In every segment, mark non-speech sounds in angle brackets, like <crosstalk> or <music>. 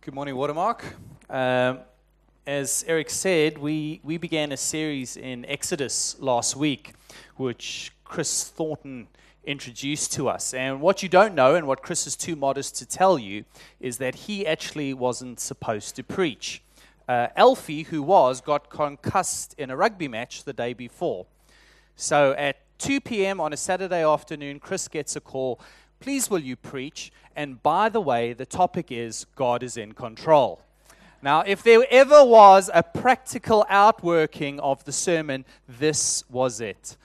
Good morning, Watermark. Um, as Eric said, we, we began a series in Exodus last week, which Chris Thornton introduced to us. And what you don't know, and what Chris is too modest to tell you, is that he actually wasn't supposed to preach. Uh, Alfie, who was, got concussed in a rugby match the day before. So at 2 p.m. on a Saturday afternoon, Chris gets a call Please will you preach? And by the way, the topic is God is in control. Now, if there ever was a practical outworking of the sermon, this was it.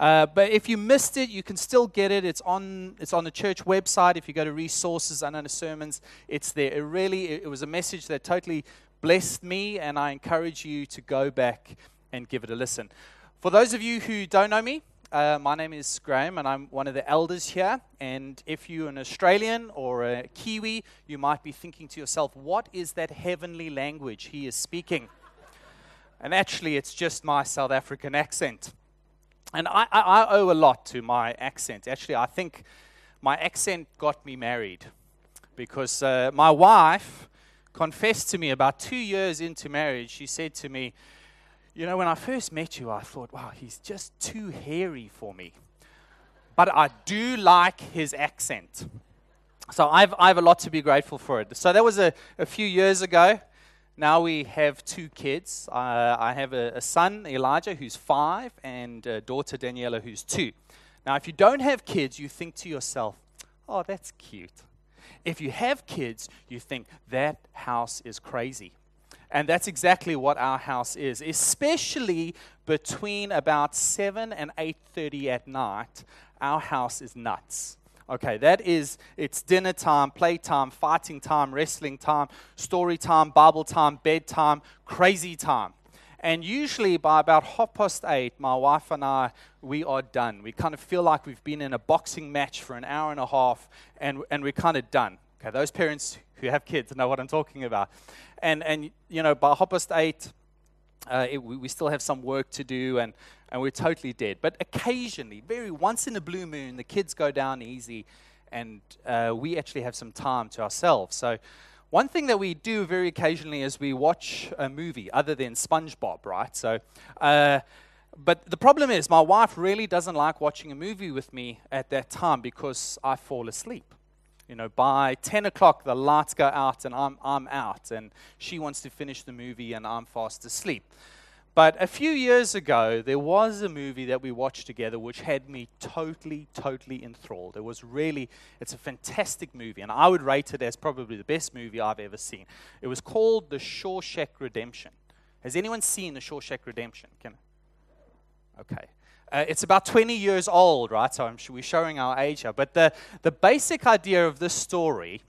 Uh, but if you missed it, you can still get it. It's on, it's on the church website. If you go to resources and under sermons, it's there. It really it was a message that totally blessed me, and I encourage you to go back and give it a listen. For those of you who don't know me, uh, my name is Graham, and I'm one of the elders here. And if you're an Australian or a Kiwi, you might be thinking to yourself, what is that heavenly language he is speaking? And actually, it's just my South African accent. And I, I, I owe a lot to my accent. Actually, I think my accent got me married because uh, my wife confessed to me about two years into marriage. She said to me, you know, when I first met you, I thought, wow, he's just too hairy for me. But I do like his accent. So I've, I have a lot to be grateful for it. So that was a, a few years ago. Now we have two kids. Uh, I have a, a, son, Elijah, who's five, and a daughter, Daniela, who's two. Now, if you don't have kids, you think to yourself, oh, that's cute. If you have kids, you think that house is crazy. And that's exactly what our house is, especially between about 7 and 8:30 at night. Our house is nuts. Okay, that is it's dinner time, play time, fighting time, wrestling time, story time, Bible time, bedtime, crazy time. And usually by about half past eight, my wife and I, we are done. We kind of feel like we've been in a boxing match for an hour and a half, and, and we're kind of done. Okay, those parents who have kids know what I'm talking about. And, and you know, by past eight, uh, it, we, we still have some work to do, and, and we're totally dead. But occasionally, very once in a blue moon, the kids go down easy, and uh, we actually have some time to ourselves. So, one thing that we do very occasionally is we watch a movie other than SpongeBob, right? So, uh, but the problem is, my wife really doesn't like watching a movie with me at that time because I fall asleep you know, by 10 o'clock, the lights go out and I'm, I'm out. And she wants to finish the movie and I'm fast asleep. But a few years ago, there was a movie that we watched together which had me totally, totally enthralled. It was really, it's a fantastic movie, and I would rate it as probably the best movie I've ever seen. It was called The Shawshank Redemption. Has anyone seen The Shawshank Redemption? Can, okay. Uh, it's about 20 years old, right? So I'm, we're showing our age here. But the, the basic idea of this story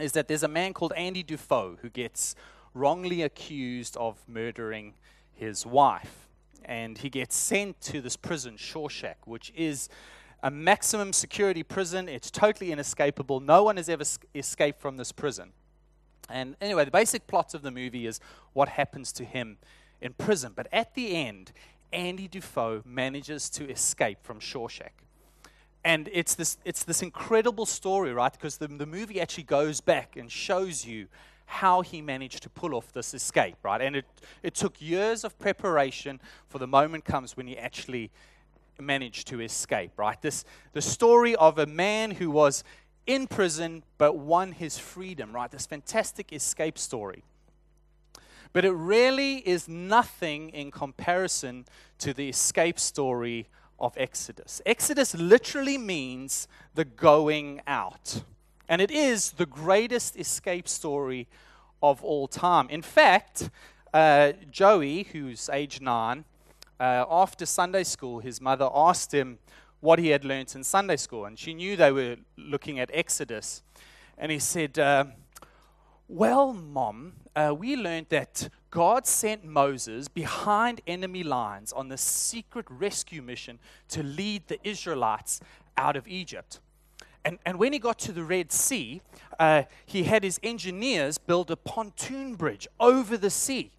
is that there's a man called Andy Dafoe who gets wrongly accused of murdering his wife. And he gets sent to this prison, Shawshank, which is a maximum security prison. It's totally inescapable. No one has ever escaped from this prison. And anyway, the basic plot of the movie is what happens to him in prison. But at the end, Andy Dafoe manages to escape from Shawshank. And it's this, it's this incredible story, right? Because the, the movie actually goes back and shows you how he managed to pull off this escape, right? And it, it took years of preparation for the moment comes when he actually managed to escape, right? This the story of a man who was in prison but won his freedom, right? This fantastic escape story. But it really is nothing in comparison to the escape story of Exodus. Exodus literally means the going out. And it is the greatest escape story of all time. In fact, uh, Joey, who's age nine, uh, after Sunday school, his mother asked him what he had learnt in Sunday school. And she knew they were looking at Exodus. And he said, uh, Well, mom, uh, we learned that God sent Moses behind enemy lines on this secret rescue mission to lead the Israelites out of Egypt. And, and when he got to the Red Sea, uh, he had his engineers build a pontoon bridge over the sea.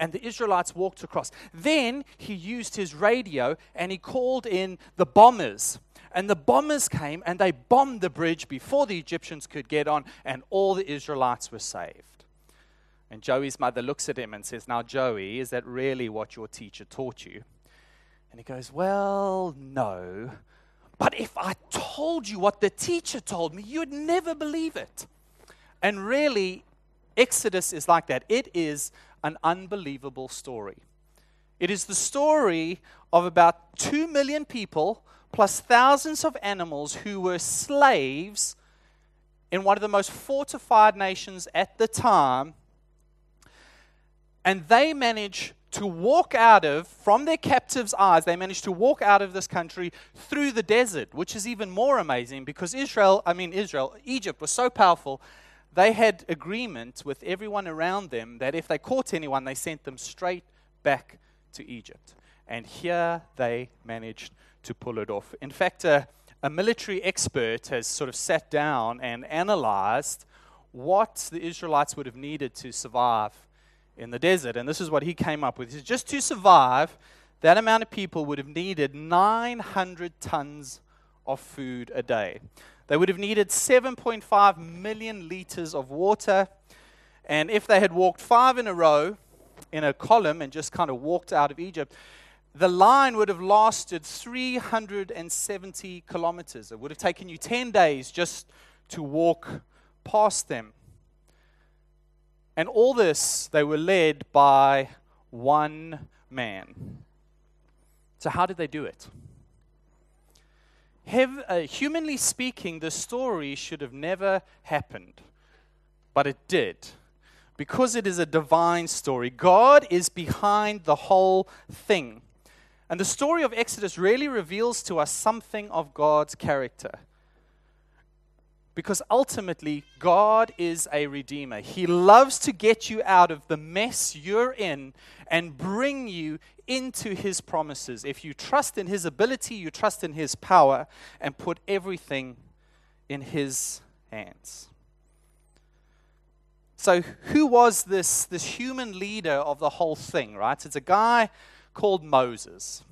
And the Israelites walked across. Then he used his radio and he called in the bombers And the bombers came and they bombed the bridge before the Egyptians could get on, and all the Israelites were saved. And Joey's mother looks at him and says, Now, Joey, is that really what your teacher taught you? And he goes, Well, no. But if I told you what the teacher told me, you'd never believe it. And really, Exodus is like that. It is an unbelievable story. It is the story of about 2 million people plus thousands of animals who were slaves in one of the most fortified nations at the time. And they managed to walk out of, from their captives' eyes, they managed to walk out of this country through the desert, which is even more amazing because Israel, I mean, Israel, Egypt was so powerful they had agreement with everyone around them that if they caught anyone, they sent them straight back to Egypt. And here they managed to pull it off. In fact, a, military expert has sort of sat down and analyzed what the Israelites would have needed to survive in the desert. And this is what he came up with. He said, just to survive, that amount of people would have needed 900 tons of food a day. They would have needed 7.5 million liters of water. And if they had walked five in a row in a column and just kind of walked out of Egypt, the line would have lasted 370 kilometers. It would have taken you 10 days just to walk past them. And all this, they were led by one man. So, how did they do it? Uh, humanly speaking, the story should have never happened, but it did. Because it is a divine story, God is behind the whole thing. And the story of Exodus really reveals to us something of God's character. Because ultimately, God is a redeemer. He loves to get you out of the mess you're in and bring you into His promises. If you trust in His ability, you trust in His power, and put everything in His hands. So, who was this, this human leader of the whole thing, right? It's a guy called Moses.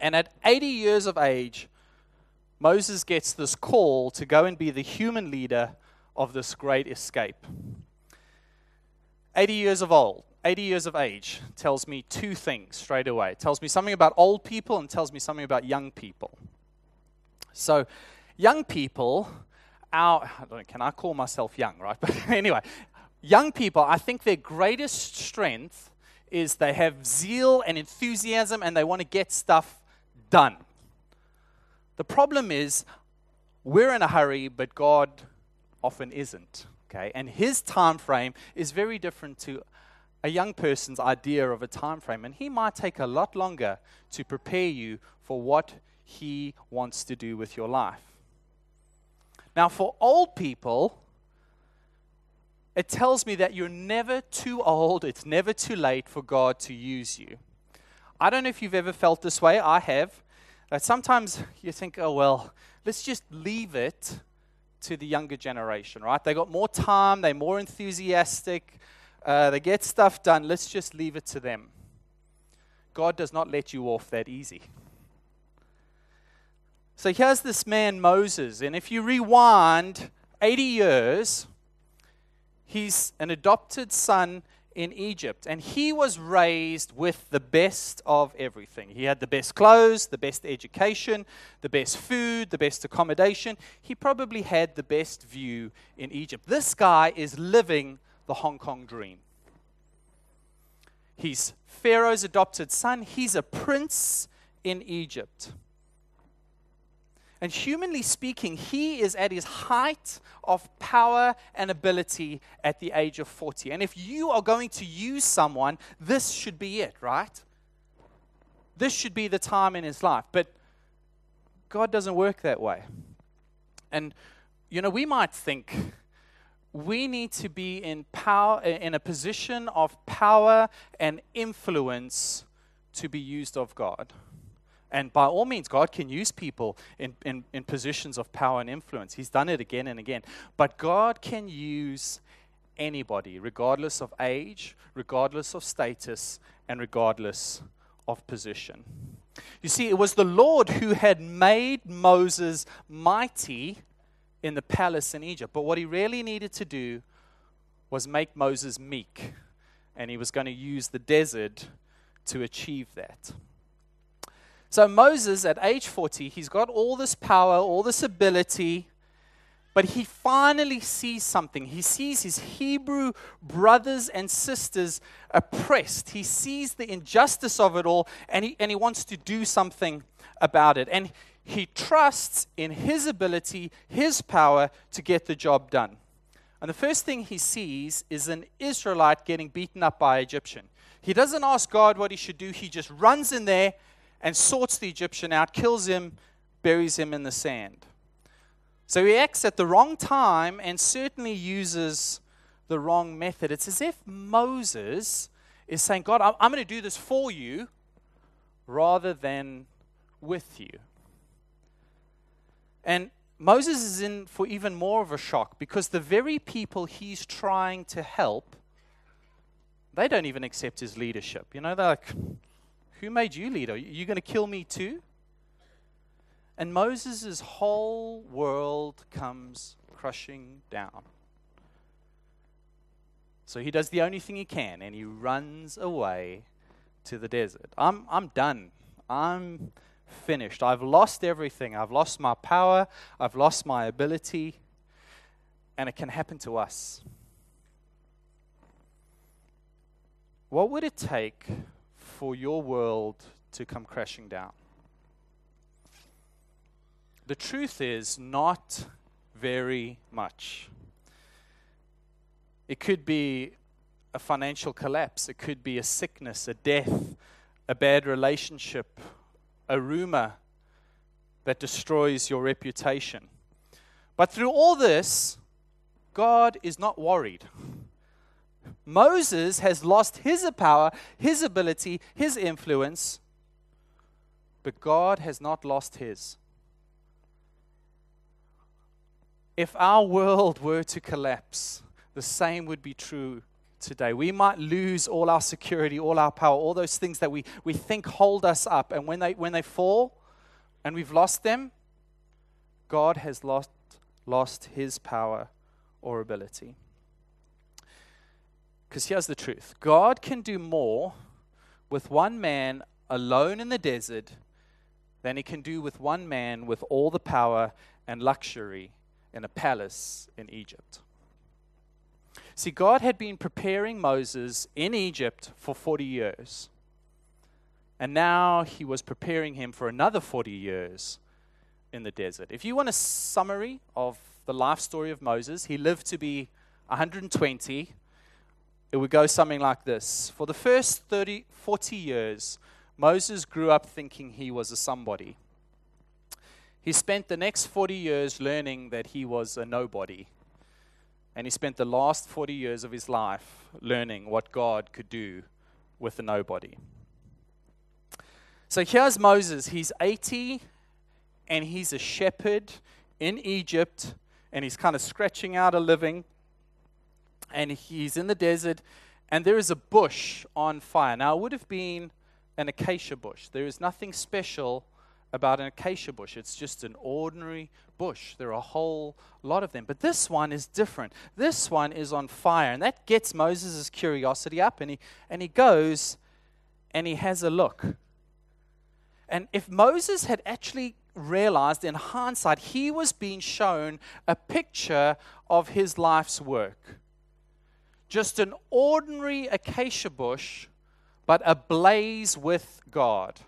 And at 80 years of age, Moses gets this call to go and be the human leader of this great escape. 80 years of old, 80 years of age tells me two things straight away. It tells me something about old people and tells me something about young people. So, young people, our, I know, can I call myself young, right? <laughs> But anyway, young people, I think their greatest strength is they have zeal and enthusiasm and they want to get stuff done. The problem is, we're in a hurry, but God often isn't. Okay, and His time frame is very different to a young person's idea of a time frame, and he might take a lot longer to prepare you for what he wants to do with your life. Now, for old people, it tells me that you're never too old, it's never too late for God to use you. I don't know if you've ever felt this way, I have. That sometimes you think, oh, well, let's just leave it to the younger generation, right? They got more time, they're more enthusiastic, uh, they get stuff done. Let's just leave it to them. God does not let you off that easy. So here's this man, Moses. And if you rewind 80 years, he's an adopted son in Egypt. And he was raised with the best of everything. He had the best clothes, the best education, the best food, the best accommodation. He probably had the best view in Egypt. This guy is living the Hong Kong dream. He's Pharaoh's adopted son, he's a prince in Egypt. And humanly speaking, he is at his height of power and ability at the age of 40. And if you are going to use someone, this should be it, right? This should be the time in his life. But God doesn't work that way. And, you know, we might think, we need to be in power in a position of power and influence to be used of God. And by all means, God can use people in, in, in positions of power and influence. He's done it again and again. But God can use anybody, regardless of age, regardless of status, and regardless of position. You see, it was the Lord who had made Moses mighty in the palace in Egypt. But what he really needed to do was make Moses meek. And he was going to use the desert to achieve that. So, Moses, at age 40, he's got all this power, all this ability, but he finally sees something. He sees his Hebrew brothers and sisters oppressed. He sees the injustice of it all, and he, and he wants to do something about it. And he trusts in his ability, his power to get the job done. And the first thing he sees is an Israelite getting beaten up by Egyptian. He doesn't ask God what he should do, he just runs in there and sorts the Egyptian out, kills him, buries him in the sand. So he acts at the wrong time and certainly uses the wrong method. It's as if Moses is saying, God, I'm going to do this for you rather than with you. And Moses is in for even more of a shock because the very people he's trying to help, they don't even accept his leadership. You know, they're like, Who made you leader? Are you going to kill me too? And Moses' whole world comes crushing down. So he does the only thing he can and he runs away to the desert. I'm, I'm done. I'm finished. I've lost everything. I've lost my power. I've lost my ability. And it can happen to us. What would it take for your world to come crashing down? The truth is, not very much. It could be a financial collapse, it could be a sickness, a death, a bad relationship, a rumor that destroys your reputation. But through all this, God is not worried. Moses has lost his power, his ability, his influence, but God has not lost his. If our world were to collapse, the same would be true today. We might lose all our security, all our power, all those things that we, we think hold us up. And when they, when they fall and we've lost them, God has lost, lost his power or ability. Because here's the truth God can do more with one man alone in the desert than he can do with one man with all the power and luxury in a palace in Egypt. See, God had been preparing Moses in Egypt for 40 years. And now he was preparing him for another 40 years in the desert. If you want a summary of the life story of Moses, he lived to be 120. It would go something like this For the first 30, 40 years, Moses grew up thinking he was a somebody. He spent the next 40 years learning that he was a nobody. And he spent the last 40 years of his life learning what God could do with a nobody. So here's Moses. He's 80 and he's a shepherd in Egypt and he's kind of scratching out a living. And he's in the desert and there is a bush on fire. Now, it would have been an acacia bush. There is nothing special about an acacia bush. It's just an ordinary bush. There are a whole lot of them. But this one is different. This one is on fire. And that gets Moses' curiosity up. And he, and he goes and he has a look. And if Moses had actually realized in hindsight, he was being shown a picture of his life's work. Just an ordinary acacia bush, but ablaze with God.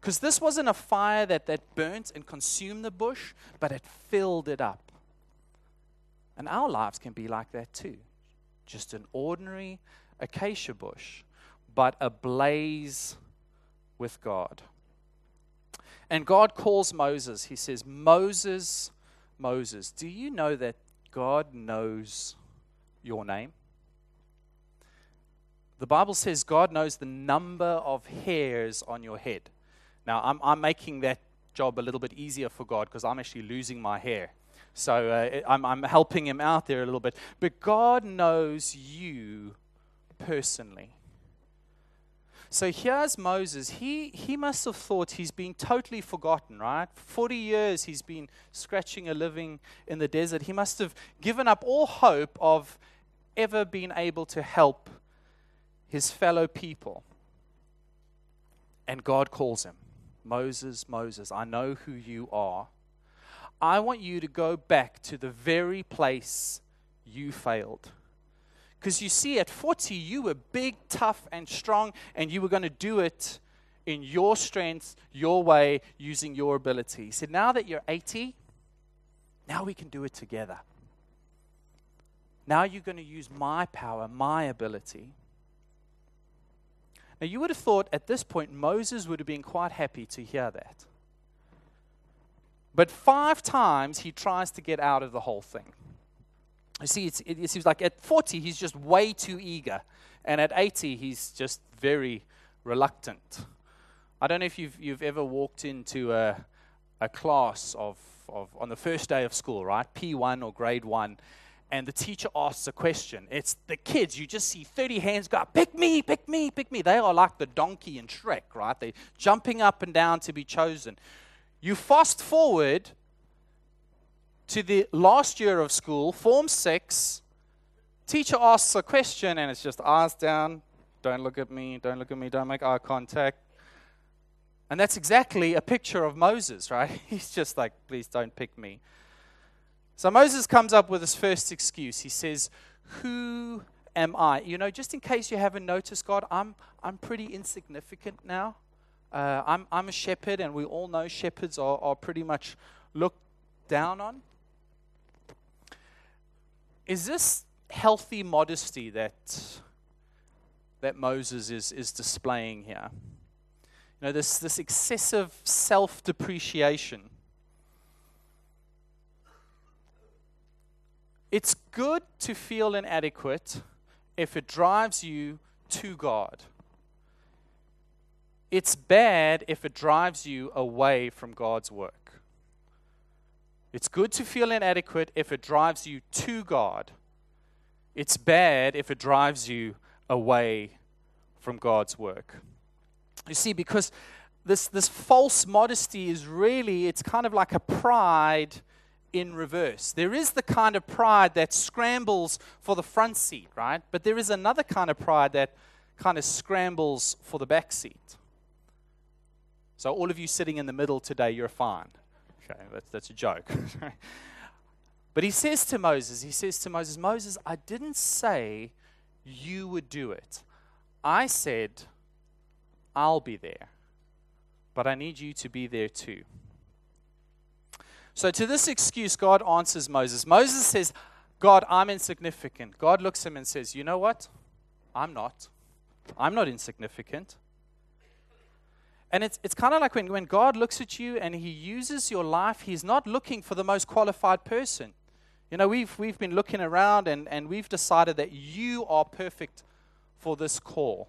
Because this wasn't a fire that, that burnt and consumed the bush, but it filled it up. And our lives can be like that too. Just an ordinary acacia bush, but ablaze with God. And God calls Moses. He says, Moses, Moses, do you know that God knows your name? The Bible says God knows the number of hairs on your head. Now, I'm, I'm making that job a little bit easier for God because I'm actually losing my hair. So uh, I'm, I'm helping him out there a little bit. But God knows you personally. So here's Moses. He, he must have thought he's been totally forgotten, right? 40 years he's been scratching a living in the desert. He must have given up all hope of ever being able to help his fellow people. And God calls him Moses, Moses, I know who you are. I want you to go back to the very place you failed. Because you see, at 40, you were big, tough, and strong, and you were going to do it in your strength, your way, using your ability. He said, Now that you're 80, now we can do it together. Now you're going to use my power, my ability. Now, you would have thought at this point Moses would have been quite happy to hear that. But five times he tries to get out of the whole thing. You see, it, it seems like at 40, he's just way too eager. And at 80, he's just very reluctant. I don't know if you've, you've ever walked into a, a class of, of, on the first day of school, right? P1 or grade 1, and the teacher asks a question. It's the kids, you just see 30 hands go, up, pick me, pick me, pick me. They are like the donkey in Shrek, right? They're jumping up and down to be chosen. You fast forward to the last year of school, Form 6, teacher asks a question and it's just eyes down, don't look at me, don't look at me, don't make eye contact. And that's exactly a picture of Moses, right? <laughs> He's just like, please don't pick me. So Moses comes up with his first excuse. He says, Who am I? You know, just in case you haven't noticed, God, I'm, I'm pretty insignificant now. Uh, I'm, I'm a shepherd, and we all know shepherds are, are pretty much looked down on. Is this healthy modesty that, that Moses is, is displaying here? You know, this, this excessive self depreciation. It's good to feel inadequate if it drives you to God. It's bad if it drives you away from God's work. It's good to feel inadequate if it drives you to God. It's bad if it drives you away from God's work. You see, because this, this false modesty is really, it's kind of like a pride in reverse. There is the kind of pride that scrambles for the front seat, right? But there is another kind of pride that kind of scrambles for the back seat. So, all of you sitting in the middle today, you're fine. Okay, that's, that's a joke. <laughs> but he says to Moses, he says to Moses, Moses, I didn't say you would do it. I said, I'll be there. But I need you to be there too. So to this excuse, God answers Moses. Moses says, God, I'm insignificant. God looks at him and says, You know what? I'm not. I'm not insignificant. And it's, it's kind of like when, when God looks at you and He uses your life, He's not looking for the most qualified person. You know, we've, we've been looking around and, and we've decided that you are perfect for this call.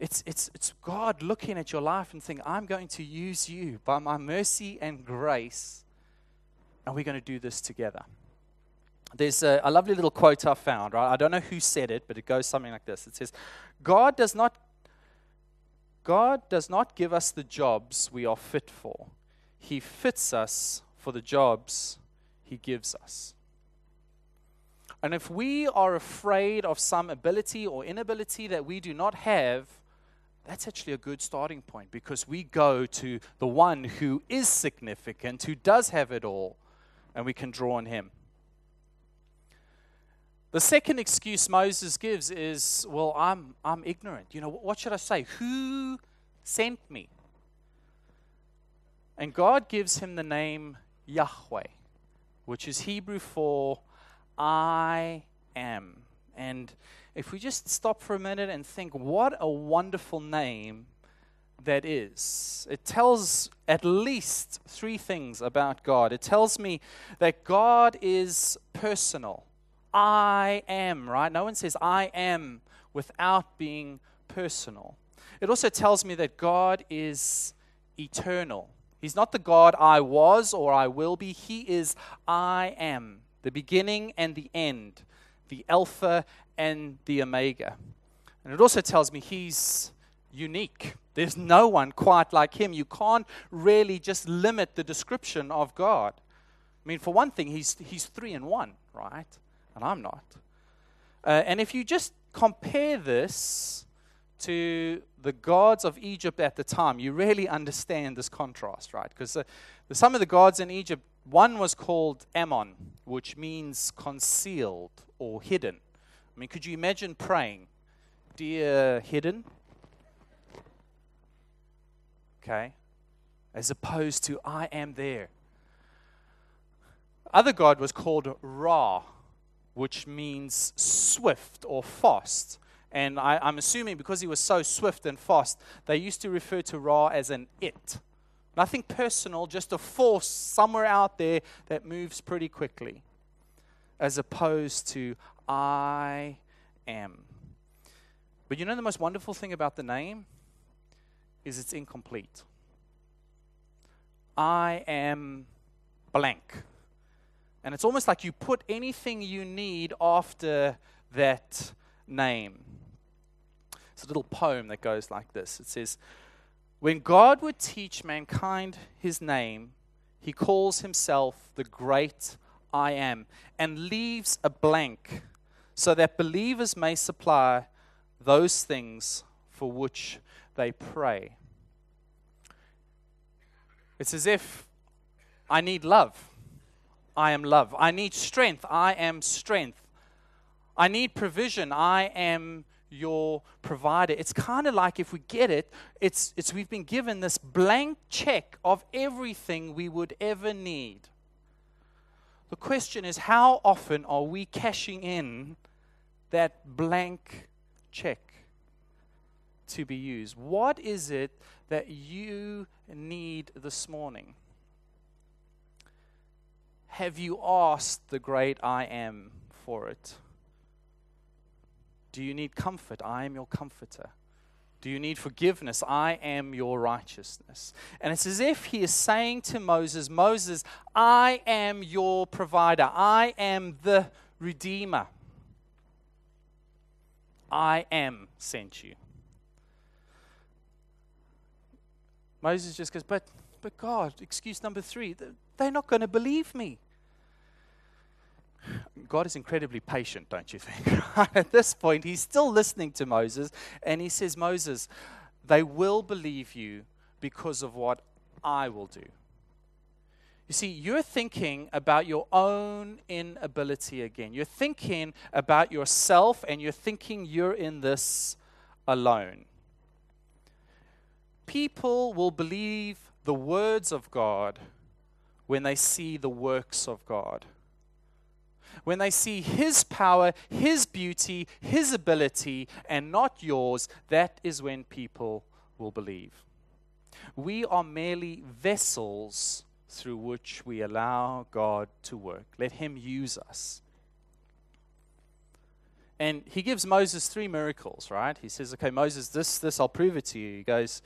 It's, it's, it's God looking at your life and saying, I'm going to use you by my mercy and grace, and we're going to do this together. There's a, a lovely little quote I found, right? I don't know who said it, but it goes something like this. It says, God does not God does not give us the jobs we are fit for. He fits us for the jobs He gives us. And if we are afraid of some ability or inability that we do not have, that's actually a good starting point because we go to the one who is significant, who does have it all, and we can draw on him. The second excuse Moses gives is, well, I'm, I'm ignorant. You know, what should I say? Who sent me? And God gives him the name Yahweh, which is Hebrew for I am. And if we just stop for a minute and think, what a wonderful name that is. It tells at least three things about God. It tells me that God is personal. I am, right? No one says I am without being personal. It also tells me that God is eternal. He's not the God I was or I will be. He is I am, the beginning and the end, the Alpha and the Omega. And it also tells me he's unique. There's no one quite like him. You can't really just limit the description of God. I mean, for one thing, he's, he's three in one, right? And I'm not. Uh, and if you just compare this to the gods of Egypt at the time, you really understand this contrast, right? Because uh, some of the gods in Egypt, one was called Ammon, which means concealed or hidden. I mean, could you imagine praying, Dear hidden? Okay. As opposed to, I am there. Other god was called Ra, which means swift or fast. And I, am assuming because he was so swift and fast, they used to refer to Ra as an it. Nothing personal, just a force somewhere out there that moves pretty quickly, as opposed to I am. But you know the most wonderful thing about the name? Is it's incomplete. I am blank. And it's almost like you put anything you need after that name. It's a little poem that goes like this It says, When God would teach mankind his name, he calls himself the great I am and leaves a blank so that believers may supply those things for which they pray. It's as if I need love. I am love. I need strength. I am strength. I need provision. I am your provider. It's kind of like if we get it, it's, it's we've been given this blank check of everything we would ever need. The question is how often are we cashing in that blank check to be used? What is it that you need this morning? Have you asked the great I am for it? Do you need comfort? I am your comforter. Do you need forgiveness? I am your righteousness. And it's as if he is saying to Moses, Moses, I am your provider. I am the redeemer. I am sent you. Moses just goes, But, but God, excuse number three, they're not going to believe me. God is incredibly patient, don't you think? <laughs> At this point, he's still listening to Moses, and he says, Moses, they will believe you because of what I will do. You see, you're thinking about your own inability again. You're thinking about yourself, and you're thinking you're in this alone. People will believe the words of God when they see the works of God when they see His power, His beauty, His ability, and not yours, that is when people will believe. We are merely vessels through which we allow God to work. Let Him use us. And he gives Moses three miracles, right? He says, Okay, Moses, this, this, I'll prove it to you. He goes,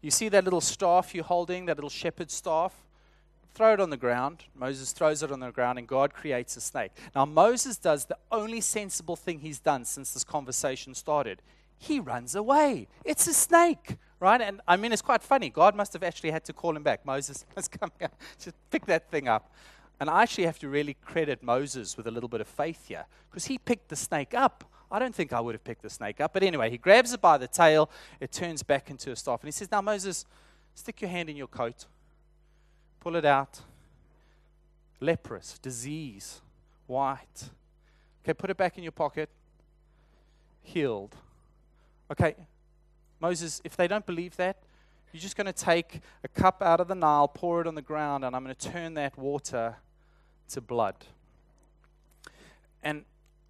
You see that little staff you're holding, that little shepherd's staff? throw it on the ground. Moses throws it on the ground, and God creates a snake. Now, Moses does the only sensible thing he's done since this conversation started. He runs away. It's a snake, right? And I mean, it's quite funny. God must have actually had to call him back. Moses, <laughs> let's come here. Just pick that thing up. And I actually have to really credit Moses with a little bit of faith here because he picked the snake up. I don't think I would have picked the snake up. But anyway, he grabs it by the tail, it turns back into a staff. And he says, Now, Moses, stick your hand in your coat. Pull it out. Leprous, disease, white. Okay, put it back in your pocket. Healed. Okay, Moses, if they don't believe that, you're just going to take a cup out of the Nile, pour it on the ground, and I'm going to turn that water to blood. And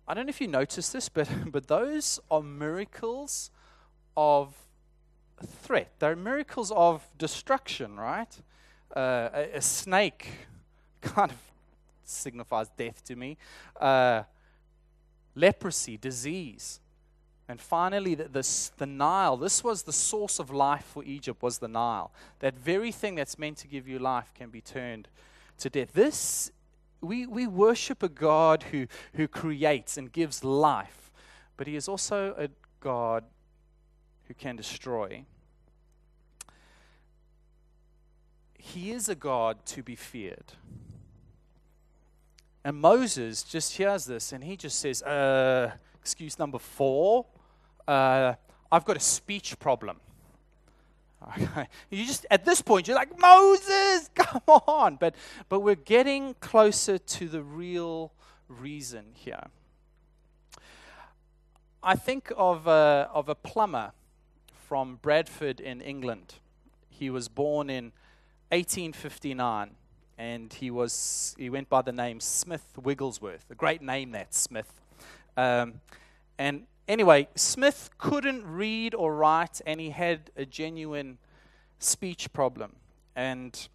I don't know if you noticed this, but, <laughs> but those are miracles of threat. They're miracles of destruction, right? uh, a, a, snake <laughs> kind of signifies death to me. Uh, leprosy, disease. And finally, the, the, the Nile. This was the source of life for Egypt, was the Nile. That very thing that's meant to give you life can be turned to death. This, we, we worship a God who, who creates and gives life, but He is also a God who can destroy. He is a God to be feared. And Moses just hears this and he just says, uh, excuse number four, uh, I've got a speech problem. <laughs> you just at this point you're like Moses, <laughs> come on! But but we're getting closer to the real reason here. I think of a, of a plumber from Bradford in England. He was born in 1859 and he was he went by the name Smith Wigglesworth. A great name that Smith. Um, and anyway, Smith couldn't read or write, and he had a genuine speech problem. And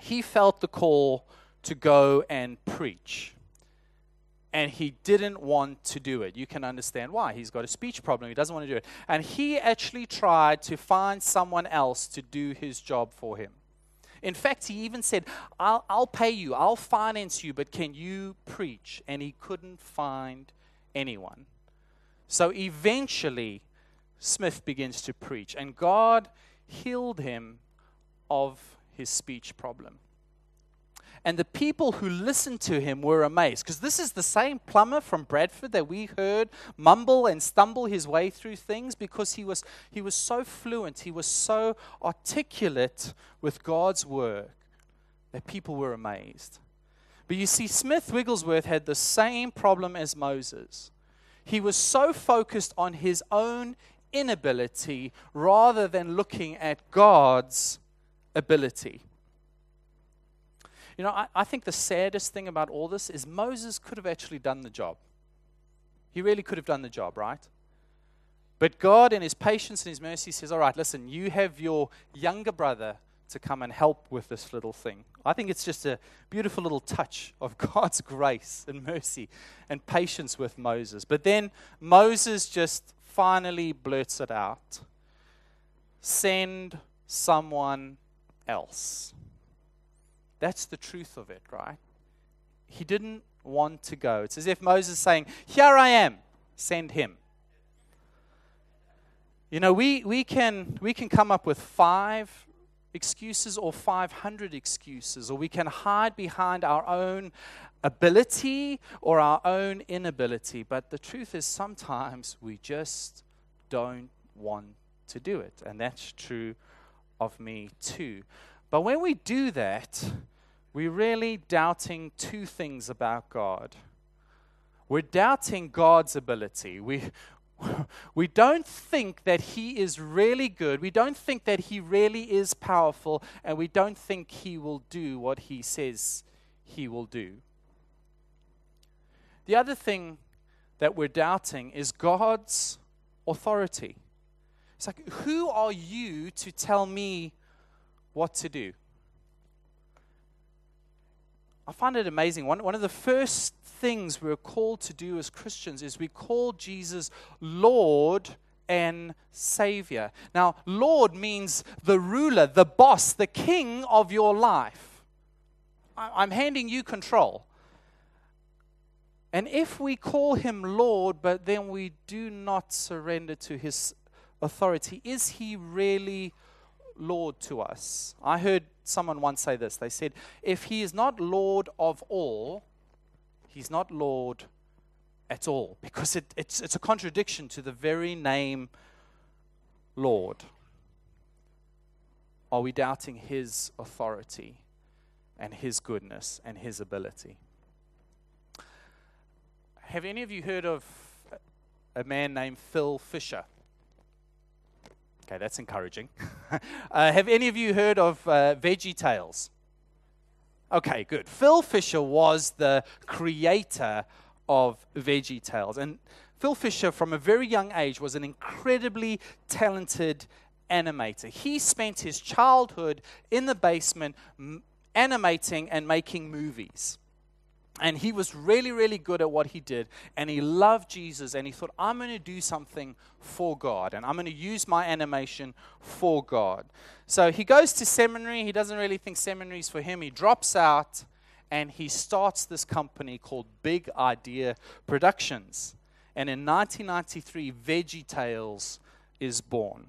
he felt the call to go and preach. And he didn't want to do it. You can understand why. He's got a speech problem. He doesn't want to do it. And he actually tried to find someone else to do his job for him. In fact, he even said, I'll, I'll pay you, I'll finance you, but can you preach? And he couldn't find anyone. So eventually, Smith begins to preach, and God healed him of his speech problem. And the people who listened to him were amazed because this is the same plumber from Bradford that we heard mumble and stumble his way through things because he was, he was so fluent, he was so articulate with God's work that people were amazed. But you see, Smith Wigglesworth had the same problem as Moses. He was so focused on his own inability rather than looking at God's ability. You know, I, I think the saddest thing about all this is Moses could have actually done the job. He really could have done the job, right? But God, in His patience and His mercy, says, All right, listen, you have your younger brother to come and help with this little thing. I think it's just a beautiful little touch of <laughs> God's grace and mercy and patience with Moses. But then Moses just finally blurts it out send someone else. That's the truth of it, right? He didn't want to go. It's as if Moses is saying, Here I am, send him. You know, we, we, can, we can come up with five excuses or 500 excuses, or we can hide behind our own ability or our own inability. But the truth is, sometimes we just don't want to do it. And that's true of me too. But when we do that, we're really doubting two things about God. We're doubting God's ability. We, <laughs> we don't think that He is really good. We don't think that He really is powerful. And we don't think He will do what He says He will do. The other thing that we're doubting is God's authority. It's like, who are you to tell me what to do? I find it amazing. One, one of the first things we're called to do as Christians is we call Jesus Lord and Savior. Now, Lord means the ruler, the boss, the king of your life. I'm handing you control. And if we call him Lord, but then we do not surrender to his authority, is he really Lord to us? I heard someone once say this. They said, If he is not Lord of all, he's not Lord at all, <laughs> because it, it's, it's a contradiction to the very name Lord. Are we doubting his authority and his goodness and his ability? Have any of you heard of a man named Phil Vischer? Okay, that's encouraging. <laughs> uh, have any of you heard of uh, Veggie Tales? Okay, good. Phil Vischer was the creator of Veggie Tales. And Phil Vischer, from a very young age, was an incredibly talented animator. He spent his childhood in the basement m- animating and making movies. And he was really, really good at what he did. And he loved Jesus. And he thought, I'm going to do something for God. And I'm going to use my animation for God. So he goes to seminary. He doesn't really think seminary is for him. He drops out and he starts this company called Big Idea Productions. And in 1993, Veggie Tales is born.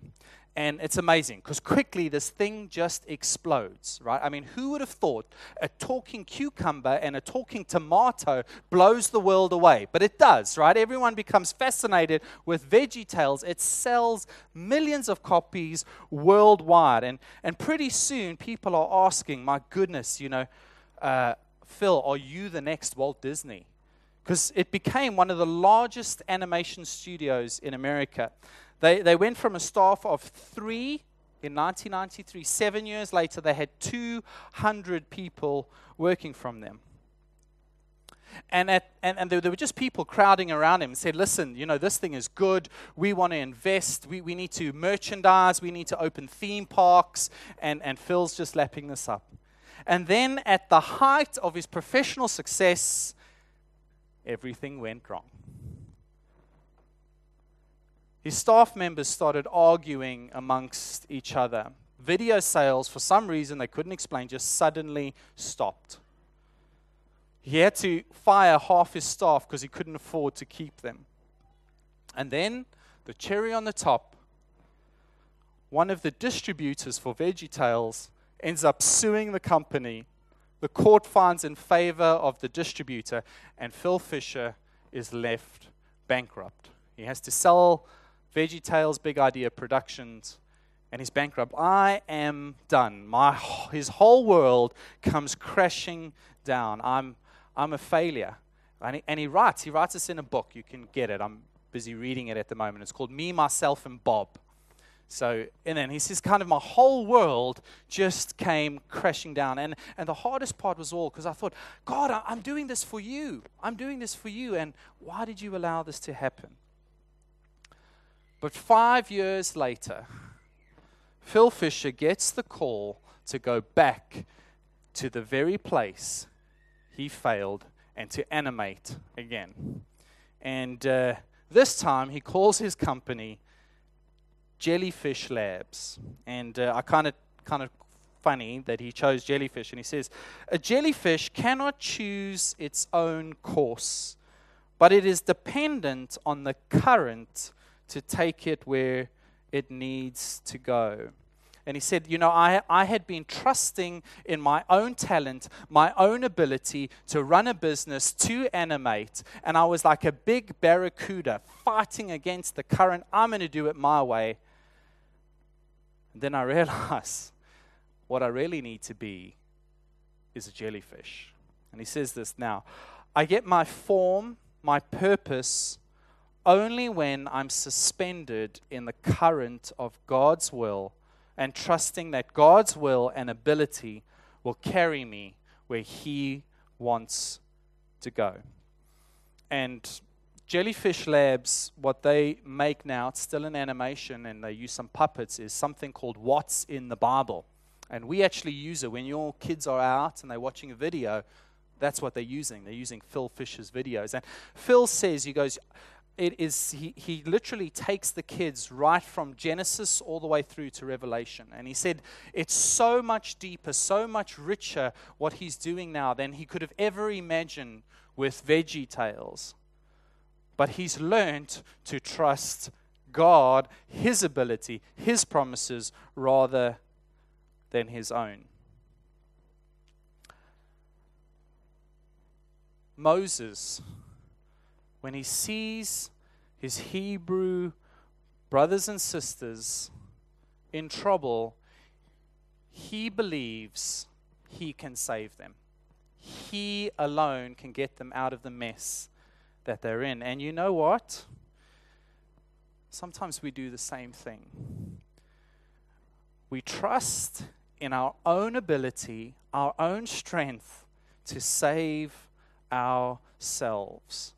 And it's amazing because quickly this thing just explodes, right? I mean, who would have thought a talking cucumber and a talking tomato blows the world away? But it does, right? Everyone becomes fascinated with Veggie Tales. It sells millions of copies worldwide. And, and pretty soon people are asking, my goodness, you know, uh, Phil, are you the next Walt Disney? Because it became one of the largest animation studios in America. They, they went from a staff of three in 1993. Seven years later, they had 200 people working from them. And, at, and, and there, were just people crowding around him and said, Listen, you know, this thing is good. We want to invest. We, we need to merchandise. We need to open theme parks. And, and Phil's just lapping this up. And then at the height of his professional success, everything went wrong. His staff members started arguing amongst each other. Video sales, for some reason they couldn't explain, just suddenly stopped. He had to fire half his staff because he couldn't afford to keep them. And then, the cherry on the top, one of the distributors for VeggieTales ends up suing the company. The court finds in favor of the distributor, and Phil Vischer is left bankrupt. He has to sell VeggieTales Big Idea Productions, and he's bankrupt. I am done. My, his whole world comes crashing down. I'm, I'm a failure. And he, and he writes, he writes this in a book. You can get it. I'm busy reading it at the moment. It's called Me, Myself, and Bob. So, and then he says, kind of my whole world just came crashing down. And, and the hardest part was all because I thought, God, I, I'm doing this for you. I'm doing this for you. And why did you allow this to happen? But five years later, Phil Vischer gets the call to go back to the very place he failed and to animate again. And uh, this time he calls his company Jellyfish Labs. And uh, I kind of kind of funny that he chose jellyfish and he says a jellyfish cannot choose its own course but it is dependent on the current to take it where it needs to go. And he said, You know, I, I had been trusting in my own talent, my own ability to run a business, to animate. And I was like a big barracuda fighting against the current. I'm going to do it my way. And then I <laughs> realized what I really need to be is a jellyfish. And he says this now I get my form, my purpose only when I'm suspended in the current of God's will and trusting that God's will and ability will carry me where He wants to go. And Jellyfish Labs, what they make now, it's still an animation and they use some puppets, is something called What's in the Bible. And we actually use it when your kids are out and they're watching a video. That's what they're using. They're using Phil Vischer's videos. And Phil says, he goes, it is he, he literally takes the kids right from genesis all the way through to revelation. And he said it's so much deeper so much richer what he's doing now than he could have ever imagined with veggie tales. But he's learned to trust god his ability his promises rather than his own. Moses when he sees his Hebrew brothers and sisters in trouble, he believes he can save them. He alone can get them out of the mess that they're in. And you know what? Sometimes we do the same thing. We trust in our own ability, our own strength to save ourselves.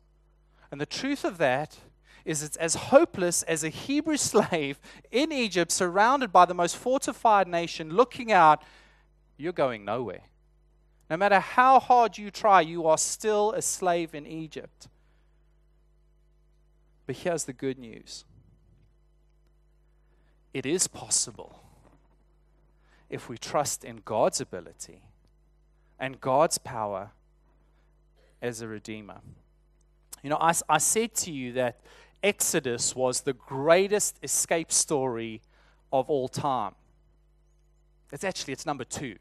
And the truth of that is it's as hopeless as a Hebrew <laughs> slave in Egypt, surrounded by the most fortified nation, looking out, you're going nowhere. No matter how hard you try, you are still a slave in Egypt. But here's the good news it is possible if we trust in God's ability and God's power as a redeemer. You know, I, I said to you that Exodus was the greatest escape story of all time. It's actually it's number two.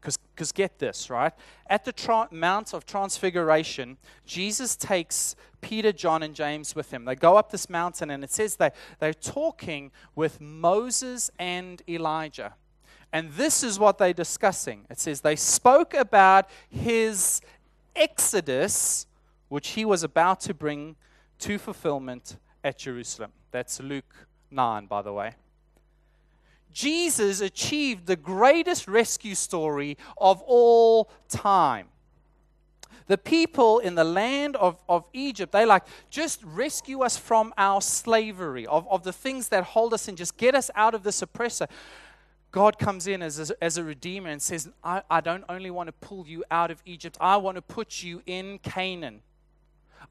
Because get this, right? At the tra- Mount of Transfiguration, Jesus takes Peter, John, and James with him. They go up this mountain, and it says they, they're talking with Moses and Elijah. And this is what they're discussing. It says they spoke about his exodus, which he was about to bring to fulfillment at Jerusalem. That's Luke 9, by the way. Jesus achieved the greatest rescue story of all time. The people in the land of, of Egypt, they like, just rescue us from our slavery, of, of the things that hold us and just get us out of this oppressor. God comes in as a, as a redeemer and says, I, I don't only want to pull you out of Egypt, I want to put you in Canaan.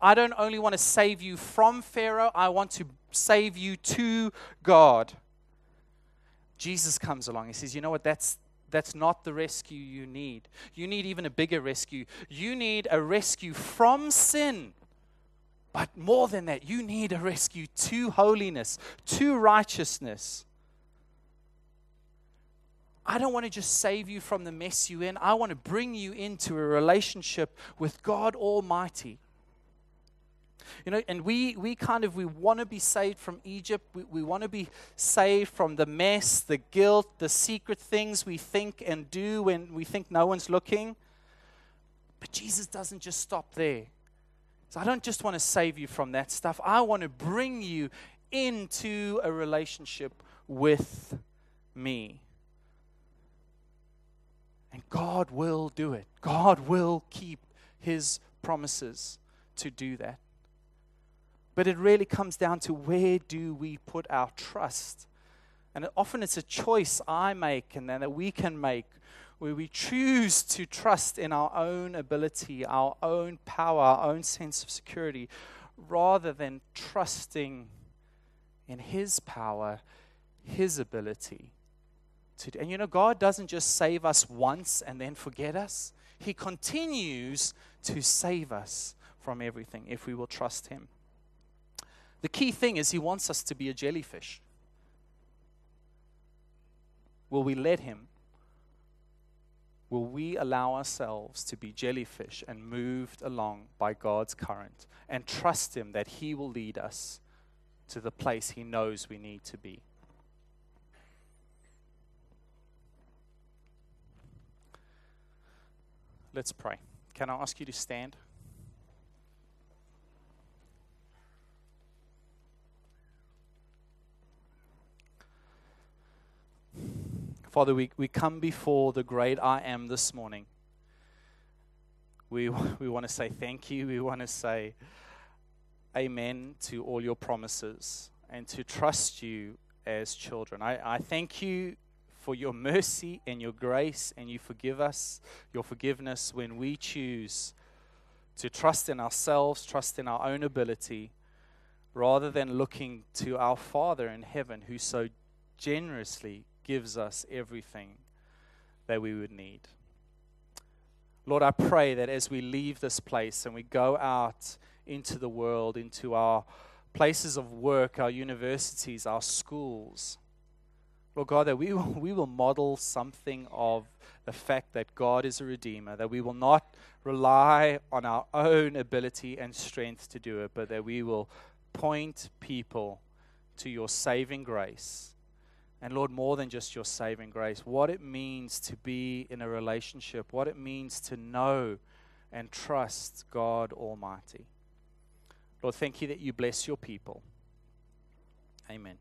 I don't only want to save you from Pharaoh, I want to save you to God. Jesus comes along. He says, You know what? That's, that's not the rescue you need. You need even a bigger rescue. You need a rescue from sin. But more than that, you need a rescue to holiness, to righteousness. I don't want to just save you from the mess you're in. I want to bring you into a relationship with God Almighty. You know, and we, we kind of, we want to be saved from Egypt. We, we want to be saved from the mess, the guilt, the secret things we think and do when we think no one's looking. But Jesus doesn't just stop there. So I don't just want to save you from that stuff. I want to bring you into a relationship with me. And God will do it. God will keep his promises to do that. But it really comes down to where do we put our trust? And often it's a choice I make and then that we can make where we choose to trust in our own ability, our own power, our own sense of security, rather than trusting in His power, His ability. To, and you know, God doesn't just save us once and then forget us, He continues to save us from everything if we will trust Him. The key thing is he wants us to be a jellyfish. Will we let him? Will we allow ourselves to be jellyfish and moved along by God's current and trust him that he will lead us to the place he knows we need to be? Let's pray. Can I ask you to stand? Father, we, we come before the great I am this morning. We, <laughs> we want to say thank you. We want to say amen to all your promises and to trust you as children. I, I thank you for your mercy and your grace, and you forgive us, your forgiveness when we choose to trust in ourselves, trust in our own ability, rather than looking to our Father in heaven who so generously gives us everything that we would need. Lord, I pray that as we leave this place and we go out into the world, into our places of work, our universities, our schools, Lord God, that we <laughs> will, we will model something of the fact that God is a redeemer, that we will not rely on our own ability and strength to do it, but that we will point people to your saving grace and Lord, more than just your saving grace, what it means to be in a relationship, what it means to know and trust God Almighty. Lord, thank you that you bless your people. Amen.